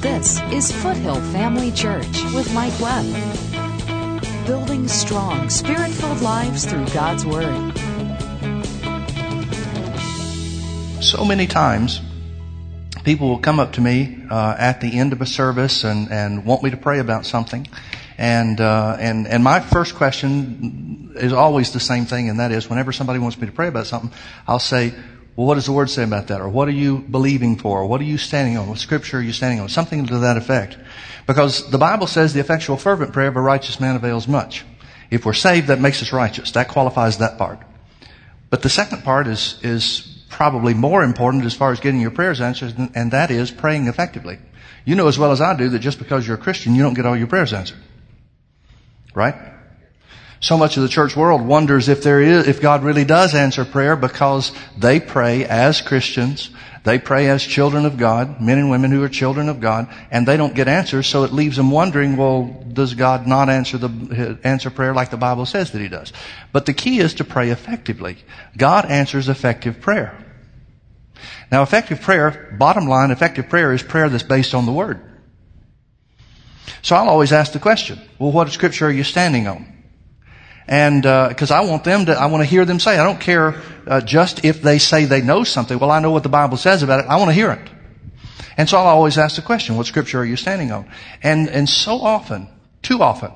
This is Foothill Family Church with Mike Webb. Building strong, spirit filled lives through God's Word. So many times, people will come up to me uh, at the end of a service and, and want me to pray about something. And, uh, and, and my first question is always the same thing, and that is whenever somebody wants me to pray about something, I'll say, well, what does the Word say about that? Or what are you believing for? Or what are you standing on? What scripture are you standing on? Something to that effect. Because the Bible says the effectual fervent prayer of a righteous man avails much. If we're saved, that makes us righteous. That qualifies that part. But the second part is, is probably more important as far as getting your prayers answered, and that is praying effectively. You know as well as I do that just because you're a Christian, you don't get all your prayers answered. Right? So much of the church world wonders if there is, if God really does answer prayer because they pray as Christians. They pray as children of God, men and women who are children of God, and they don't get answers, so it leaves them wondering, well, does God not answer the, answer prayer like the Bible says that He does? But the key is to pray effectively. God answers effective prayer. Now effective prayer, bottom line, effective prayer is prayer that's based on the Word. So I'll always ask the question, well, what scripture are you standing on? And because uh, I want them to, I want to hear them say. I don't care uh, just if they say they know something. Well, I know what the Bible says about it. I want to hear it. And so I'll always ask the question, what scripture are you standing on? And and so often, too often,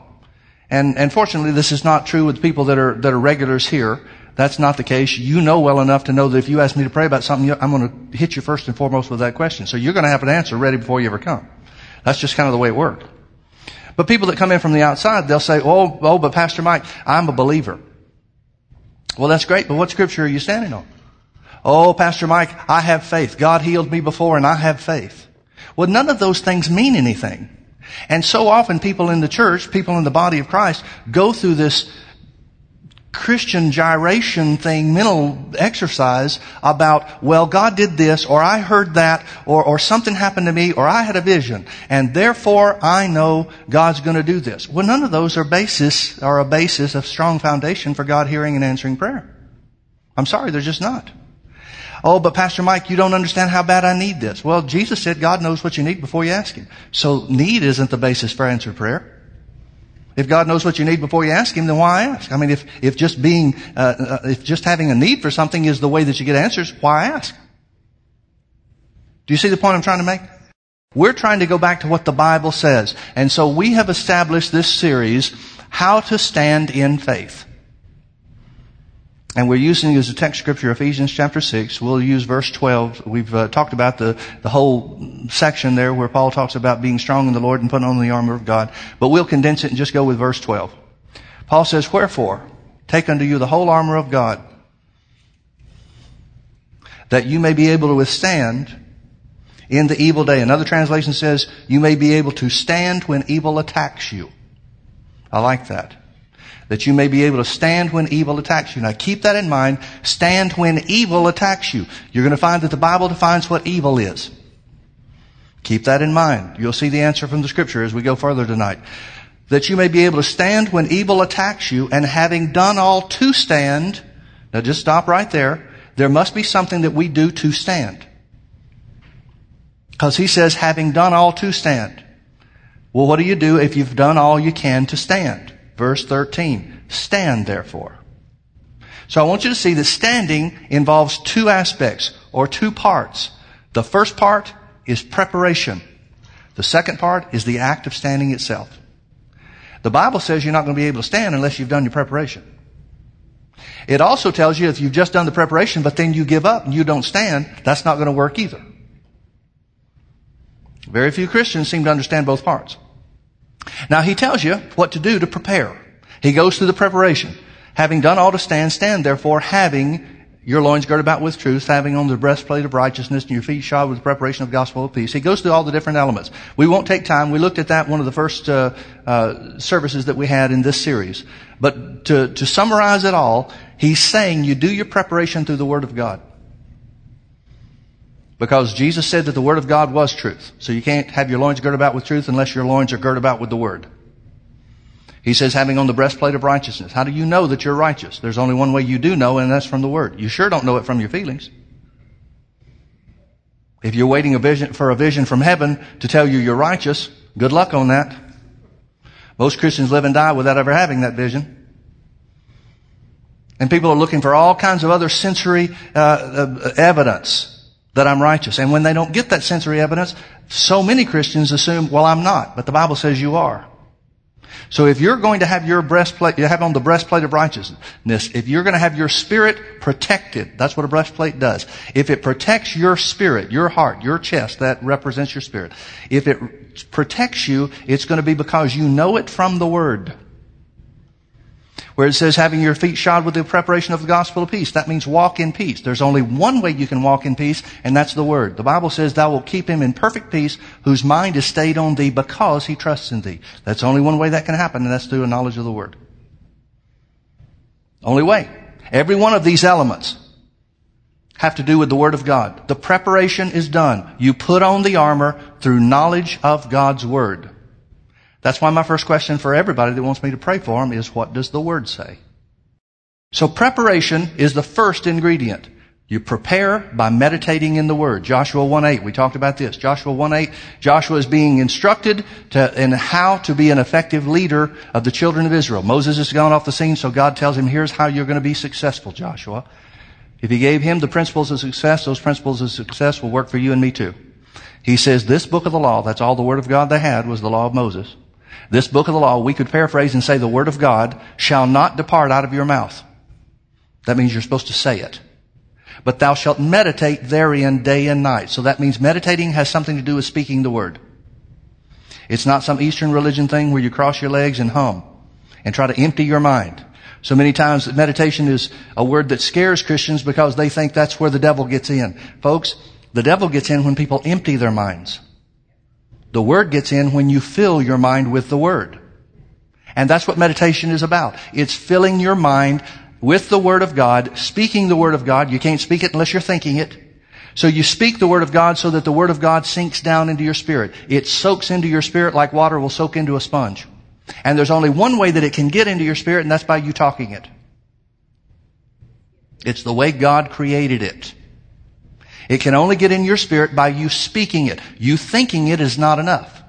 and and fortunately, this is not true with people that are that are regulars here. That's not the case. You know well enough to know that if you ask me to pray about something, I'm going to hit you first and foremost with that question. So you're going to have an answer ready before you ever come. That's just kind of the way it works. But people that come in from the outside, they'll say, oh, oh, but Pastor Mike, I'm a believer. Well, that's great, but what scripture are you standing on? Oh, Pastor Mike, I have faith. God healed me before and I have faith. Well, none of those things mean anything. And so often people in the church, people in the body of Christ, go through this Christian gyration thing, mental exercise about, well, God did this, or I heard that, or, or something happened to me, or I had a vision, and therefore I know God's going to do this. Well, none of those are basis, are a basis of strong foundation for God hearing and answering prayer. I'm sorry, they're just not. Oh, but Pastor Mike, you don't understand how bad I need this. Well, Jesus said God knows what you need before you ask Him. So need isn't the basis for answered prayer. If God knows what you need before you ask Him, then why ask? I mean, if, if just being, uh, uh, if just having a need for something is the way that you get answers, why ask? Do you see the point I'm trying to make? We're trying to go back to what the Bible says. And so we have established this series, How to Stand in Faith. And we're using as a text scripture Ephesians chapter 6. We'll use verse 12. We've uh, talked about the, the whole section there where Paul talks about being strong in the Lord and putting on the armor of God. But we'll condense it and just go with verse 12. Paul says, Wherefore, take unto you the whole armor of God, that you may be able to withstand in the evil day. Another translation says, you may be able to stand when evil attacks you. I like that that you may be able to stand when evil attacks you. Now keep that in mind. Stand when evil attacks you. You're going to find that the Bible defines what evil is. Keep that in mind. You'll see the answer from the scripture as we go further tonight. That you may be able to stand when evil attacks you and having done all to stand. Now just stop right there. There must be something that we do to stand. Because he says having done all to stand. Well, what do you do if you've done all you can to stand? Verse 13. Stand therefore. So I want you to see that standing involves two aspects or two parts. The first part is preparation. The second part is the act of standing itself. The Bible says you're not going to be able to stand unless you've done your preparation. It also tells you if you've just done the preparation but then you give up and you don't stand, that's not going to work either. Very few Christians seem to understand both parts. Now he tells you what to do to prepare. He goes through the preparation. Having done all to stand, stand therefore, having your loins girded about with truth, having on the breastplate of righteousness and your feet shod with the preparation of the gospel of peace. He goes through all the different elements. We won't take time. We looked at that one of the first uh, uh, services that we had in this series. But to, to summarize it all, he's saying you do your preparation through the Word of God. Because Jesus said that the Word of God was truth. So you can't have your loins girded about with truth unless your loins are girded about with the Word. He says, having on the breastplate of righteousness. How do you know that you're righteous? There's only one way you do know, and that's from the Word. You sure don't know it from your feelings. If you're waiting a vision, for a vision from heaven to tell you you're righteous, good luck on that. Most Christians live and die without ever having that vision. And people are looking for all kinds of other sensory uh, uh, evidence that I'm righteous. And when they don't get that sensory evidence, so many Christians assume, well, I'm not. But the Bible says you are. So if you're going to have your breastplate, you have on the breastplate of righteousness, if you're going to have your spirit protected, that's what a breastplate does. If it protects your spirit, your heart, your chest, that represents your spirit. If it protects you, it's going to be because you know it from the Word where it says having your feet shod with the preparation of the gospel of peace. That means walk in peace. There's only one way you can walk in peace, and that's the word. The Bible says thou wilt keep him in perfect peace whose mind is stayed on thee because he trusts in thee. That's only one way that can happen, and that's through a knowledge of the word. Only way. Every one of these elements have to do with the Word of God. The preparation is done. You put on the armor through knowledge of God's Word. That's why my first question for everybody that wants me to pray for them is what does the Word say? So preparation is the first ingredient. You prepare by meditating in the Word. Joshua 1.8, we talked about this. Joshua 1.8, Joshua is being instructed to, in how to be an effective leader of the children of Israel. Moses has gone off the scene, so God tells him, here's how you're going to be successful, Joshua. If he gave him the principles of success, those principles of success will work for you and me too. He says this book of the law, that's all the Word of God they had, was the law of Moses. This book of the law, we could paraphrase and say the word of God shall not depart out of your mouth. That means you're supposed to say it. But thou shalt meditate therein day and night. So that means meditating has something to do with speaking the word. It's not some Eastern religion thing where you cross your legs and hum and try to empty your mind. So many times meditation is a word that scares Christians because they think that's where the devil gets in. Folks, the devil gets in when people empty their minds. The Word gets in when you fill your mind with the Word. And that's what meditation is about. It's filling your mind with the Word of God, speaking the Word of God. You can't speak it unless you're thinking it. So you speak the Word of God so that the Word of God sinks down into your spirit. It soaks into your spirit like water will soak into a sponge. And there's only one way that it can get into your spirit, and that's by you talking it. It's the way God created it. It can only get in your spirit by you speaking it. You thinking it is not enough.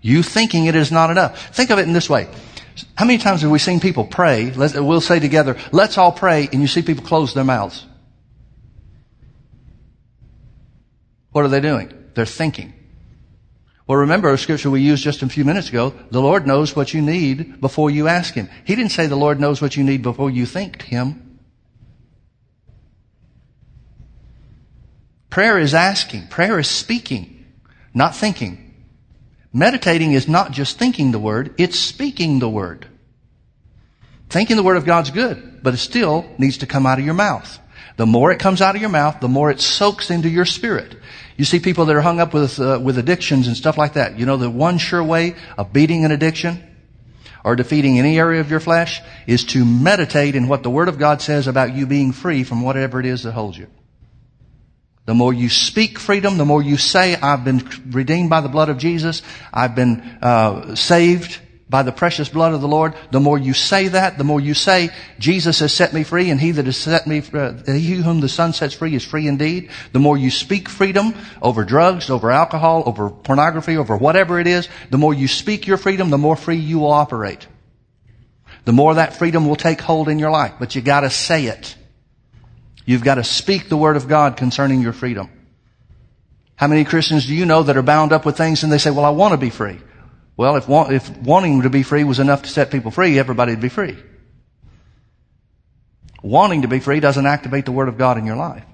You thinking it is not enough. Think of it in this way. How many times have we seen people pray? We'll say together, let's all pray, and you see people close their mouths. What are they doing? They're thinking. Well, remember a scripture we used just a few minutes ago. The Lord knows what you need before you ask Him. He didn't say the Lord knows what you need before you think Him. Prayer is asking. Prayer is speaking, not thinking. Meditating is not just thinking the word, it's speaking the word. Thinking the word of God's good, but it still needs to come out of your mouth. The more it comes out of your mouth, the more it soaks into your spirit. You see people that are hung up with, uh, with addictions and stuff like that. You know, the one sure way of beating an addiction or defeating any area of your flesh is to meditate in what the Word of God says about you being free from whatever it is that holds you. The more you speak freedom, the more you say, I've been redeemed by the blood of Jesus. I've been uh, saved by the precious blood of the Lord. The more you say that, the more you say, Jesus has set me free, and he that has set me, uh, he whom the Son sets free is free indeed. The more you speak freedom over drugs, over alcohol, over pornography, over whatever it is, the more you speak your freedom, the more free you will operate. The more that freedom will take hold in your life. But you gotta say it. You've got to speak the word of God concerning your freedom. How many Christians do you know that are bound up with things and they say, well, I want to be free. Well, if, if wanting to be free was enough to set people free, everybody would be free. Wanting to be free doesn't activate the word of God in your life,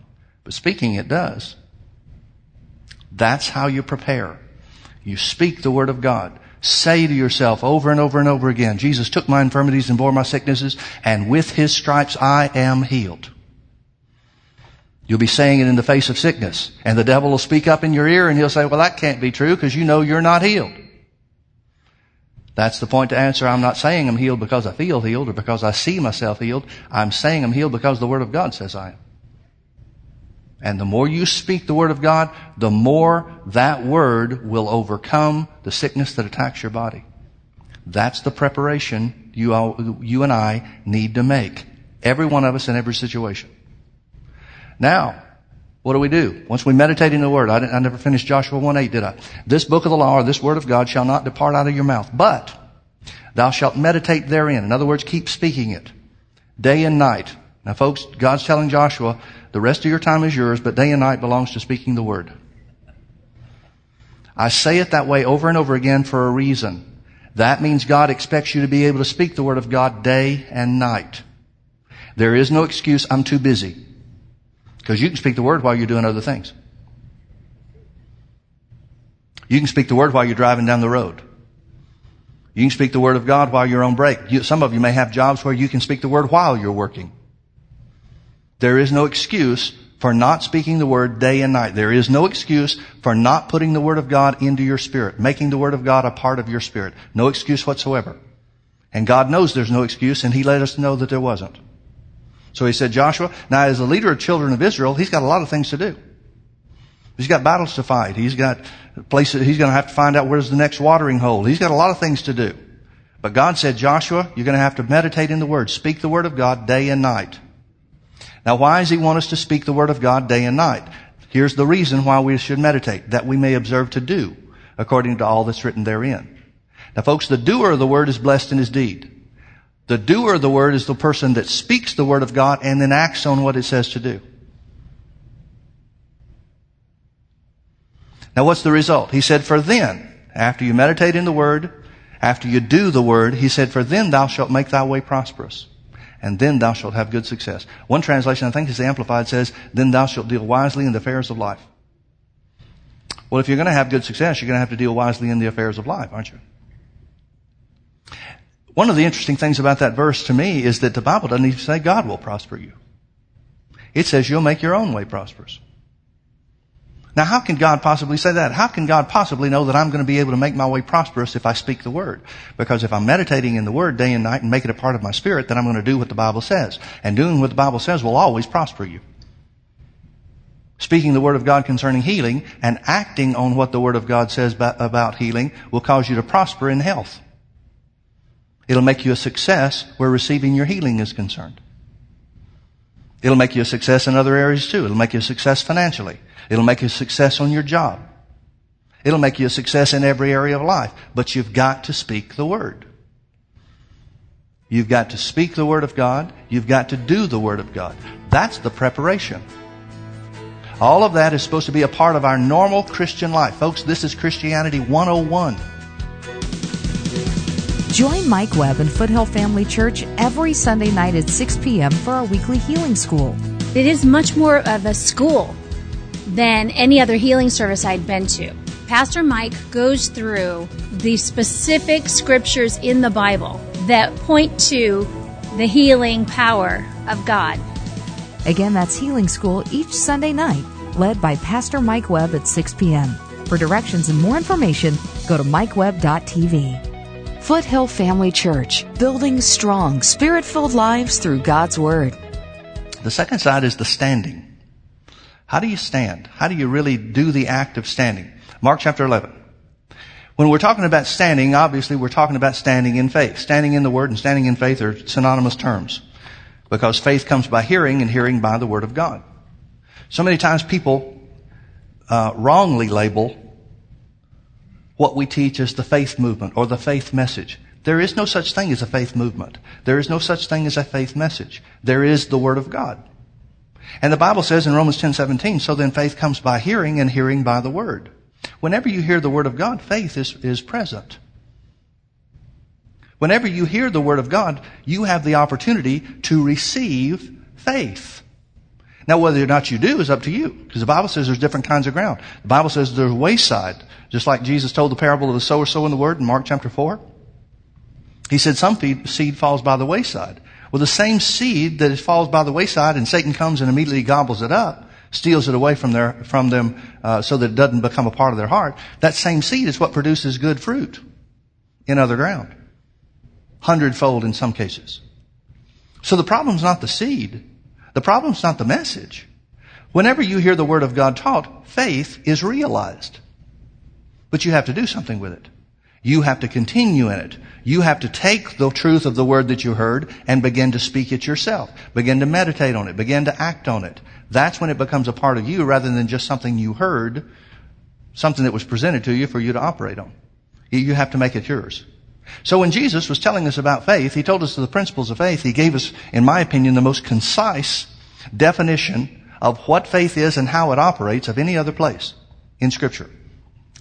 but speaking it does. That's how you prepare. You speak the word of God. Say to yourself over and over and over again, Jesus took my infirmities and bore my sicknesses, and with his stripes I am healed. You'll be saying it in the face of sickness. And the devil will speak up in your ear and he'll say, well, that can't be true because you know you're not healed. That's the point to answer. I'm not saying I'm healed because I feel healed or because I see myself healed. I'm saying I'm healed because the Word of God says I am. And the more you speak the Word of God, the more that Word will overcome the sickness that attacks your body. That's the preparation you, all, you and I need to make. Every one of us in every situation. Now, what do we do? Once we meditate in the Word, I, I never finished Joshua 1 8, did I? This book of the law or this Word of God shall not depart out of your mouth, but thou shalt meditate therein. In other words, keep speaking it day and night. Now folks, God's telling Joshua, the rest of your time is yours, but day and night belongs to speaking the Word. I say it that way over and over again for a reason. That means God expects you to be able to speak the Word of God day and night. There is no excuse, I'm too busy. Because you can speak the Word while you're doing other things. You can speak the Word while you're driving down the road. You can speak the Word of God while you're on break. You, some of you may have jobs where you can speak the Word while you're working. There is no excuse for not speaking the Word day and night. There is no excuse for not putting the Word of God into your spirit, making the Word of God a part of your spirit. No excuse whatsoever. And God knows there's no excuse, and He let us know that there wasn't. So He said, Joshua, now as the leader of children of Israel, He's got a lot of things to do. He's got battles to fight. He's got places, he's going to have to find out where's the next watering hole. He's got a lot of things to do. But God said, Joshua, you're going to have to meditate in the Word. Speak the Word of God day and night. Now why does He want us to speak the Word of God day and night? Here's the reason why we should meditate, that we may observe to do according to all that's written therein. Now folks, the doer of the Word is blessed in his deed. The doer of the Word is the person that speaks the Word of God and then acts on what it says to do. Now what's the result? He said, for then, after you meditate in the word, after you do the word, he said, for then thou shalt make thy way prosperous. And then thou shalt have good success. One translation, I think is amplified, says, then thou shalt deal wisely in the affairs of life. Well, if you're going to have good success, you're going to have to deal wisely in the affairs of life, aren't you? One of the interesting things about that verse to me is that the Bible doesn't even say God will prosper you. It says you'll make your own way prosperous. Now, how can God possibly say that? How can God possibly know that I'm going to be able to make my way prosperous if I speak the Word? Because if I'm meditating in the Word day and night and make it a part of my spirit, then I'm going to do what the Bible says. And doing what the Bible says will always prosper you. Speaking the Word of God concerning healing and acting on what the Word of God says about healing will cause you to prosper in health. It'll make you a success where receiving your healing is concerned. It'll make you a success in other areas too. It'll make you a success financially. It'll make you a success on your job. It'll make you a success in every area of life. But you've got to speak the Word. You've got to speak the Word of God. You've got to do the Word of God. That's the preparation. All of that is supposed to be a part of our normal Christian life. Folks, this is Christianity 101. Join Mike Webb and Foothill Family Church every Sunday night at 6 p.m. for our weekly healing school. It is much more of a school than any other healing service I'd been to. Pastor Mike goes through the specific scriptures in the Bible that point to the healing power of God. Again, that's Healing School each Sunday night, led by Pastor Mike Webb at 6 p.m. For directions and more information, go to mikewebb.tv. Foothill Family Church, building strong, spirit filled lives through God's Word. The second side is the standing. How do you stand? How do you really do the act of standing? Mark chapter 11. When we're talking about standing, obviously we're talking about standing in faith. Standing in the Word and standing in faith are synonymous terms. Because faith comes by hearing and hearing by the Word of God. So many times people uh, wrongly label what we teach as the faith movement or the faith message. There is no such thing as a faith movement. There is no such thing as a faith message. There is the Word of God. And the Bible says in Romans 10:17, so then faith comes by hearing and hearing by the word. Whenever you hear the word of God, faith is, is present. Whenever you hear the word of God, you have the opportunity to receive faith. Now, whether or not you do is up to you, because the Bible says there's different kinds of ground. The Bible says there's wayside, just like Jesus told the parable of the sower sowing the word in Mark chapter 4. He said some seed falls by the wayside. Well, the same seed that falls by the wayside and Satan comes and immediately gobbles it up, steals it away from their, from them, uh, so that it doesn't become a part of their heart. That same seed is what produces good fruit in other ground. Hundredfold in some cases. So the problem's not the seed. The problem's not the message. Whenever you hear the word of God taught, faith is realized. But you have to do something with it. You have to continue in it. You have to take the truth of the word that you heard and begin to speak it yourself. Begin to meditate on it. Begin to act on it. That's when it becomes a part of you rather than just something you heard, something that was presented to you for you to operate on. You have to make it yours. So when Jesus was telling us about faith, He told us the principles of faith. He gave us, in my opinion, the most concise definition of what faith is and how it operates of any other place in scripture.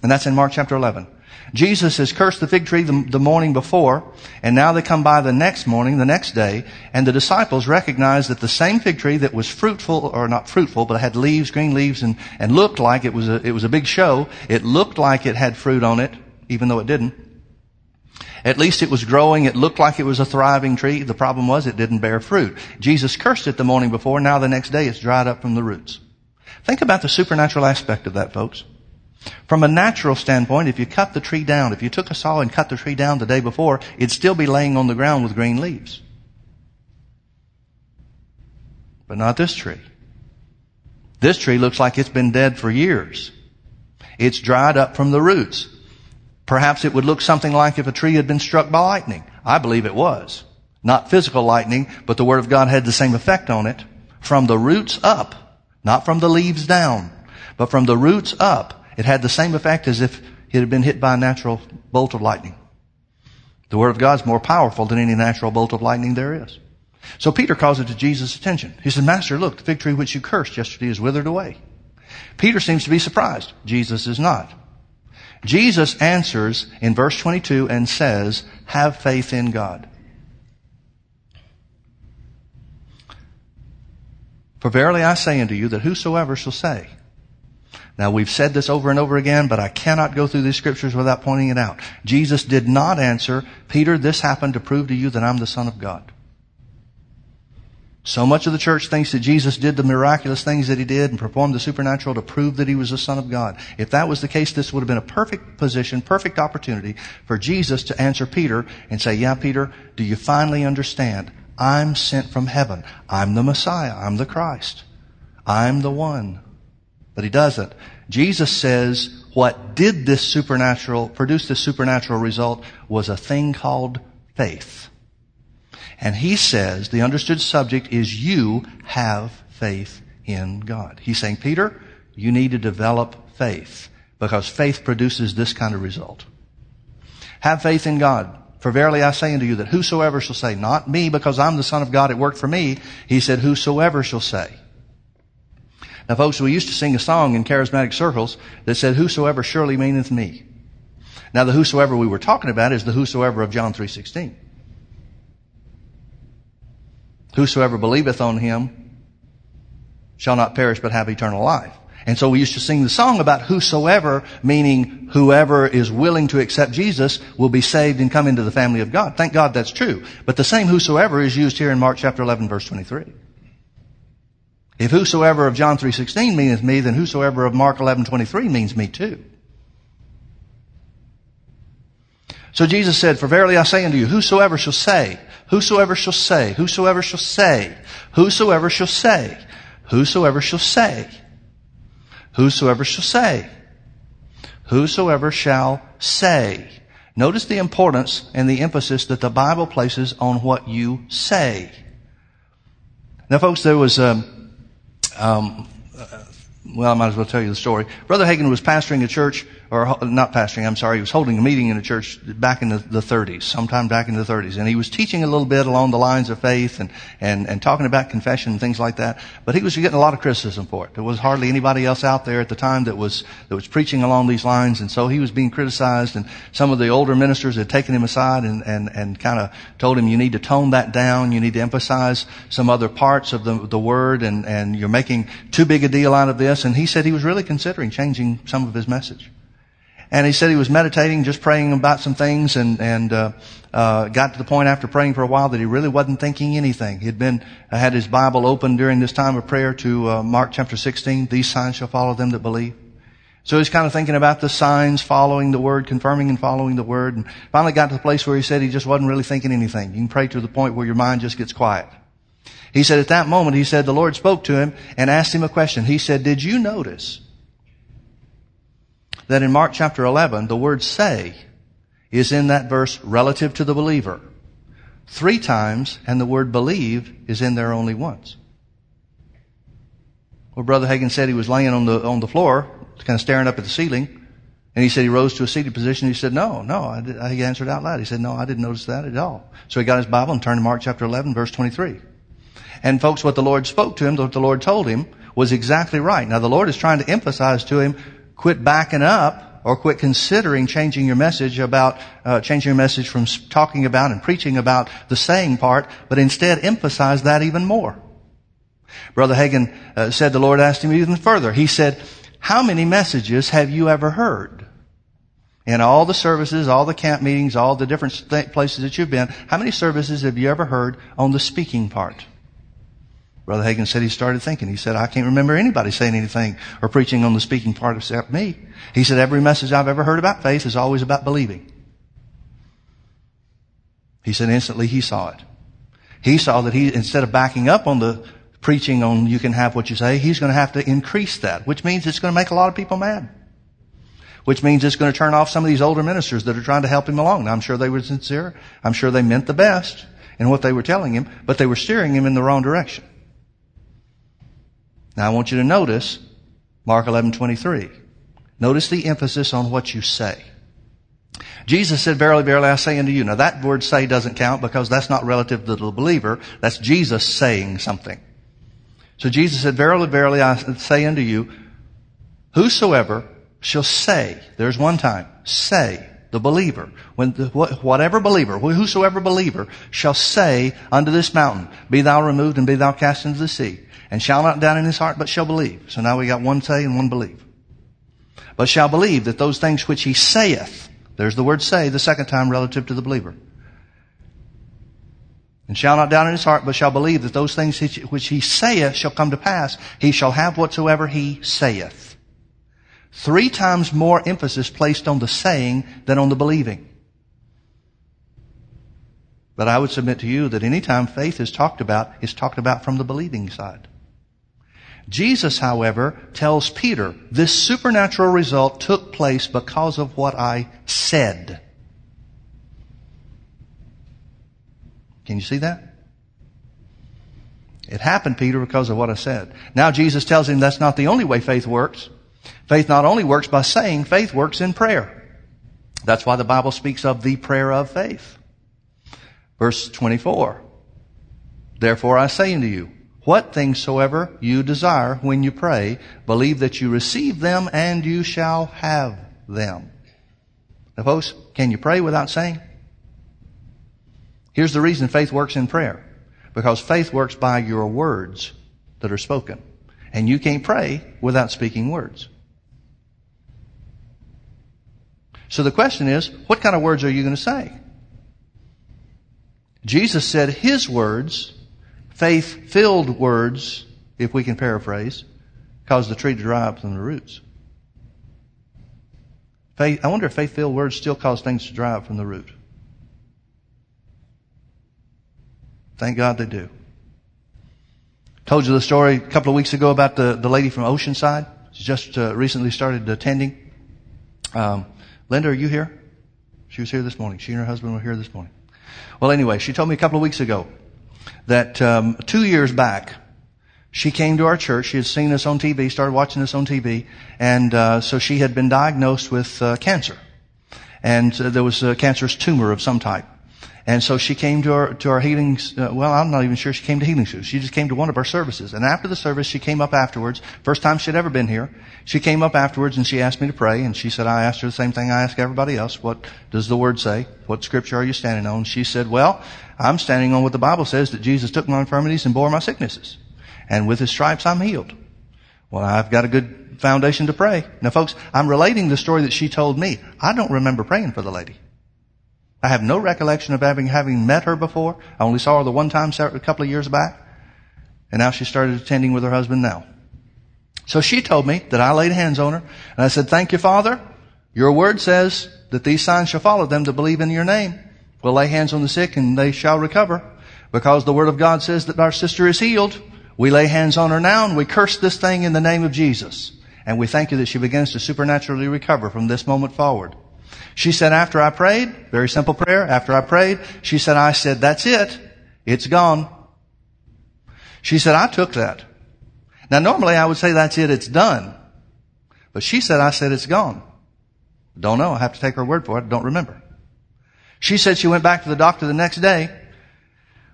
And that's in Mark chapter 11. Jesus has cursed the fig tree the, the, morning before, and now they come by the next morning, the next day, and the disciples recognize that the same fig tree that was fruitful, or not fruitful, but had leaves, green leaves, and, and looked like it was a, it was a big show. It looked like it had fruit on it, even though it didn't. At least it was growing. It looked like it was a thriving tree. The problem was it didn't bear fruit. Jesus cursed it the morning before. Now the next day it's dried up from the roots. Think about the supernatural aspect of that, folks. From a natural standpoint, if you cut the tree down, if you took a saw and cut the tree down the day before, it'd still be laying on the ground with green leaves. But not this tree. This tree looks like it's been dead for years. It's dried up from the roots. Perhaps it would look something like if a tree had been struck by lightning. I believe it was. Not physical lightning, but the Word of God had the same effect on it. From the roots up, not from the leaves down, but from the roots up, it had the same effect as if it had been hit by a natural bolt of lightning. The Word of God is more powerful than any natural bolt of lightning there is. So Peter calls it to Jesus' attention. He said, Master, look, the fig tree which you cursed yesterday is withered away. Peter seems to be surprised. Jesus is not. Jesus answers in verse 22 and says, have faith in God. For verily I say unto you that whosoever shall say, now we've said this over and over again, but I cannot go through these scriptures without pointing it out. Jesus did not answer, Peter, this happened to prove to you that I'm the Son of God. So much of the church thinks that Jesus did the miraculous things that he did and performed the supernatural to prove that he was the Son of God. If that was the case, this would have been a perfect position, perfect opportunity for Jesus to answer Peter and say, yeah, Peter, do you finally understand? I'm sent from heaven. I'm the Messiah. I'm the Christ. I'm the one. But he doesn't. Jesus says what did this supernatural, produce this supernatural result was a thing called faith. And he says the understood subject is you have faith in God. He's saying, Peter, you need to develop faith because faith produces this kind of result. Have faith in God. For verily I say unto you that whosoever shall say, not me because I'm the son of God, it worked for me. He said, whosoever shall say. Now folks, we used to sing a song in charismatic circles that said, whosoever surely meaneth me. Now the whosoever we were talking about is the whosoever of John 3.16. Whosoever believeth on him shall not perish but have eternal life. And so we used to sing the song about whosoever, meaning whoever is willing to accept Jesus will be saved and come into the family of God. Thank God that's true. But the same whosoever is used here in Mark chapter 11 verse 23. If whosoever of John 3.16 means me, then whosoever of Mark 11.23 means me too. So Jesus said, For verily I say unto you, whosoever shall say, whosoever shall say, whosoever shall say, whosoever shall say, whosoever shall say, whosoever shall say, whosoever shall say. Notice the importance and the emphasis that the Bible places on what you say. Now folks, there was, um, um, well, I might as well tell you the story. Brother Hagin was pastoring a church or not pastoring, I'm sorry, he was holding a meeting in a church back in the, the 30s, sometime back in the 30s. And he was teaching a little bit along the lines of faith and, and, and talking about confession and things like that. But he was getting a lot of criticism for it. There was hardly anybody else out there at the time that was, that was preaching along these lines. And so he was being criticized and some of the older ministers had taken him aside and, and, and kind of told him you need to tone that down. You need to emphasize some other parts of the, the word and, and you're making too big a deal out of this. And he said he was really considering changing some of his message. And he said he was meditating, just praying about some things, and and uh, uh, got to the point after praying for a while that he really wasn't thinking anything. He'd been uh, had his Bible open during this time of prayer to uh, Mark chapter 16. These signs shall follow them that believe. So he's kind of thinking about the signs, following the word, confirming and following the word, and finally got to the place where he said he just wasn't really thinking anything. You can pray to the point where your mind just gets quiet. He said at that moment, he said the Lord spoke to him and asked him a question. He said, "Did you notice?" that in Mark chapter 11, the word say is in that verse relative to the believer. Three times, and the word believe is in there only once. Well, Brother Hagin said he was laying on the, on the floor, kind of staring up at the ceiling, and he said he rose to a seated position. He said, no, no, I did, he answered out loud. He said, no, I didn't notice that at all. So he got his Bible and turned to Mark chapter 11, verse 23. And folks, what the Lord spoke to him, what the Lord told him was exactly right. Now the Lord is trying to emphasize to him, quit backing up or quit considering changing your message about, uh, changing your message from talking about and preaching about the saying part, but instead emphasize that even more. Brother Hagin uh, said the Lord asked him even further. He said, how many messages have you ever heard? In all the services, all the camp meetings, all the different places that you've been, how many services have you ever heard on the speaking part? Brother Hagin said he started thinking. He said, I can't remember anybody saying anything or preaching on the speaking part except me. He said, every message I've ever heard about faith is always about believing. He said instantly he saw it. He saw that he, instead of backing up on the preaching on you can have what you say, he's going to have to increase that, which means it's going to make a lot of people mad. Which means it's going to turn off some of these older ministers that are trying to help him along. Now, I'm sure they were sincere. I'm sure they meant the best in what they were telling him, but they were steering him in the wrong direction. Now, I want you to notice Mark 11:23. Notice the emphasis on what you say. Jesus said, Verily, verily, I say unto you. Now that word say doesn't count because that's not relative to the believer. That's Jesus saying something. So Jesus said, Verily, verily, I say unto you, whosoever shall say, there's one time, say, the believer, when the, whatever believer, whosoever believer shall say unto this mountain, be thou removed and be thou cast into the sea, and shall not doubt in his heart, but shall believe. So now we got one say and one believe. But shall believe that those things which he saith, there's the word say the second time relative to the believer, and shall not doubt in his heart, but shall believe that those things which he saith shall come to pass. He shall have whatsoever he saith. Three times more emphasis placed on the saying than on the believing. But I would submit to you that any time faith is talked about, it's talked about from the believing side. Jesus, however, tells Peter, this supernatural result took place because of what I said. Can you see that? It happened, Peter, because of what I said. Now Jesus tells him that's not the only way faith works. Faith not only works by saying, faith works in prayer. That's why the Bible speaks of the prayer of faith. Verse 24. Therefore I say unto you, what things soever you desire when you pray, believe that you receive them and you shall have them. Now folks, can you pray without saying? Here's the reason faith works in prayer. Because faith works by your words that are spoken. And you can't pray without speaking words. So the question is, what kind of words are you going to say? Jesus said his words, faith filled words, if we can paraphrase, cause the tree to dry up from the roots. Faith, I wonder if faith filled words still cause things to dry up from the root. Thank God they do. Told you the story a couple of weeks ago about the, the lady from Oceanside. She just uh, recently started attending. Um, Linda, are you here? She was here this morning. She and her husband were here this morning. Well, anyway, she told me a couple of weeks ago that um, two years back, she came to our church. She had seen us on TV, started watching us on TV, and uh, so she had been diagnosed with uh, cancer, and uh, there was a cancerous tumor of some type. And so she came to our, to our healing, uh, well, I'm not even sure she came to healing school. She just came to one of our services. And after the service, she came up afterwards. First time she'd ever been here. She came up afterwards and she asked me to pray. And she said, I asked her the same thing I ask everybody else. What does the word say? What scripture are you standing on? She said, well, I'm standing on what the Bible says that Jesus took my infirmities and bore my sicknesses. And with his stripes, I'm healed. Well, I've got a good foundation to pray. Now folks, I'm relating the story that she told me. I don't remember praying for the lady. I have no recollection of having, having met her before. I only saw her the one time a couple of years back. And now she started attending with her husband now. So she told me that I laid hands on her and I said, thank you, Father. Your word says that these signs shall follow them to believe in your name. We'll lay hands on the sick and they shall recover. Because the word of God says that our sister is healed. We lay hands on her now and we curse this thing in the name of Jesus. And we thank you that she begins to supernaturally recover from this moment forward. She said, after I prayed, very simple prayer, after I prayed, she said, I said, that's it. It's gone. She said, I took that. Now normally I would say that's it, it's done. But she said, I said it's gone. Don't know. I have to take her word for it. Don't remember. She said she went back to the doctor the next day.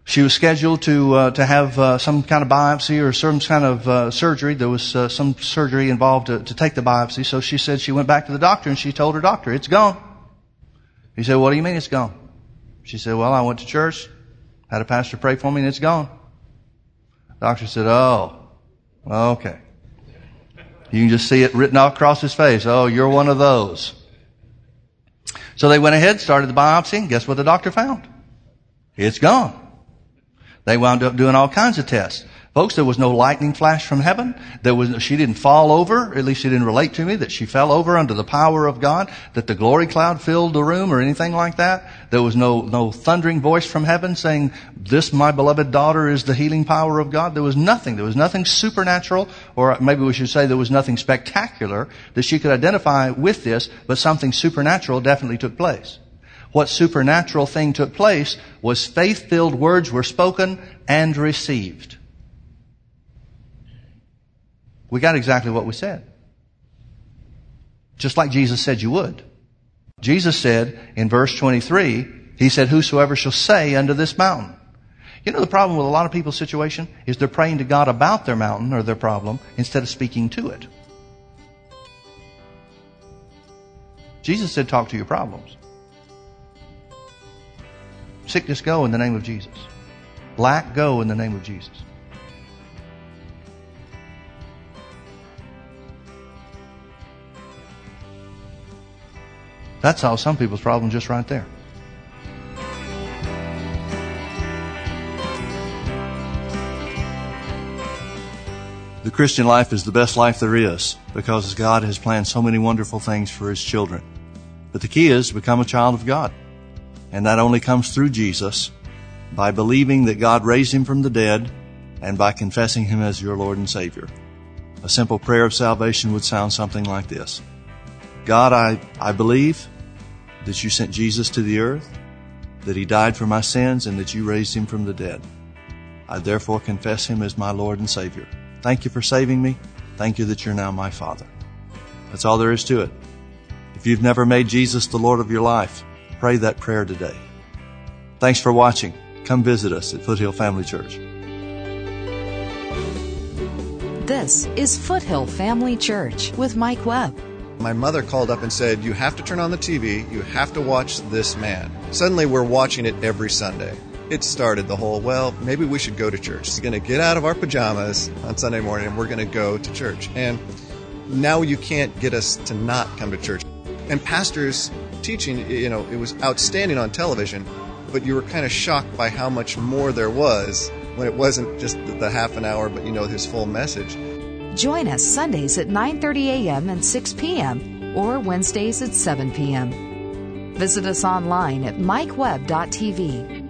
She was scheduled to uh, to have uh, some kind of biopsy or some kind of uh, surgery. There was uh, some surgery involved to, to take the biopsy. So she said she went back to the doctor and she told her doctor, "It's gone." He said, "What do you mean it's gone?" She said, "Well, I went to church, had a pastor pray for me, and it's gone." Doctor said, "Oh, okay." You can just see it written all across his face. Oh, you're one of those. So they went ahead, started the biopsy, and guess what the doctor found? It's gone. They wound up doing all kinds of tests. Folks, there was no lightning flash from heaven. There was, she didn't fall over, at least she didn't relate to me that she fell over under the power of God, that the glory cloud filled the room or anything like that. There was no, no thundering voice from heaven saying, this my beloved daughter is the healing power of God. There was nothing. There was nothing supernatural, or maybe we should say there was nothing spectacular that she could identify with this, but something supernatural definitely took place. What supernatural thing took place was faith-filled words were spoken and received. We got exactly what we said. Just like Jesus said you would. Jesus said in verse 23, He said, Whosoever shall say unto this mountain. You know the problem with a lot of people's situation is they're praying to God about their mountain or their problem instead of speaking to it. Jesus said, talk to your problems. Sickness go in the name of Jesus. Lack go in the name of Jesus. That solves some people's problem just right there. The Christian life is the best life there is because God has planned so many wonderful things for His children. But the key is to become a child of God. And that only comes through Jesus by believing that God raised Him from the dead and by confessing Him as your Lord and Savior. A simple prayer of salvation would sound something like this. God, I, I believe that you sent Jesus to the earth, that he died for my sins, and that you raised him from the dead. I therefore confess him as my Lord and Savior. Thank you for saving me. Thank you that you're now my Father. That's all there is to it. If you've never made Jesus the Lord of your life, pray that prayer today. Thanks for watching. Come visit us at Foothill Family Church. This is Foothill Family Church with Mike Webb. My mother called up and said, You have to turn on the TV, you have to watch this man. Suddenly, we're watching it every Sunday. It started the whole, well, maybe we should go to church. He's going to get out of our pajamas on Sunday morning and we're going to go to church. And now you can't get us to not come to church. And pastors teaching, you know, it was outstanding on television, but you were kind of shocked by how much more there was when it wasn't just the half an hour, but you know, his full message. Join us Sundays at 9:30 a.m. and 6 p.m. or Wednesdays at 7 p.m. Visit us online at mikewebb.tv.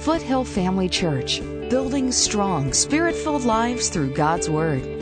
Foothill Family Church, building strong, spirit-filled lives through God's Word.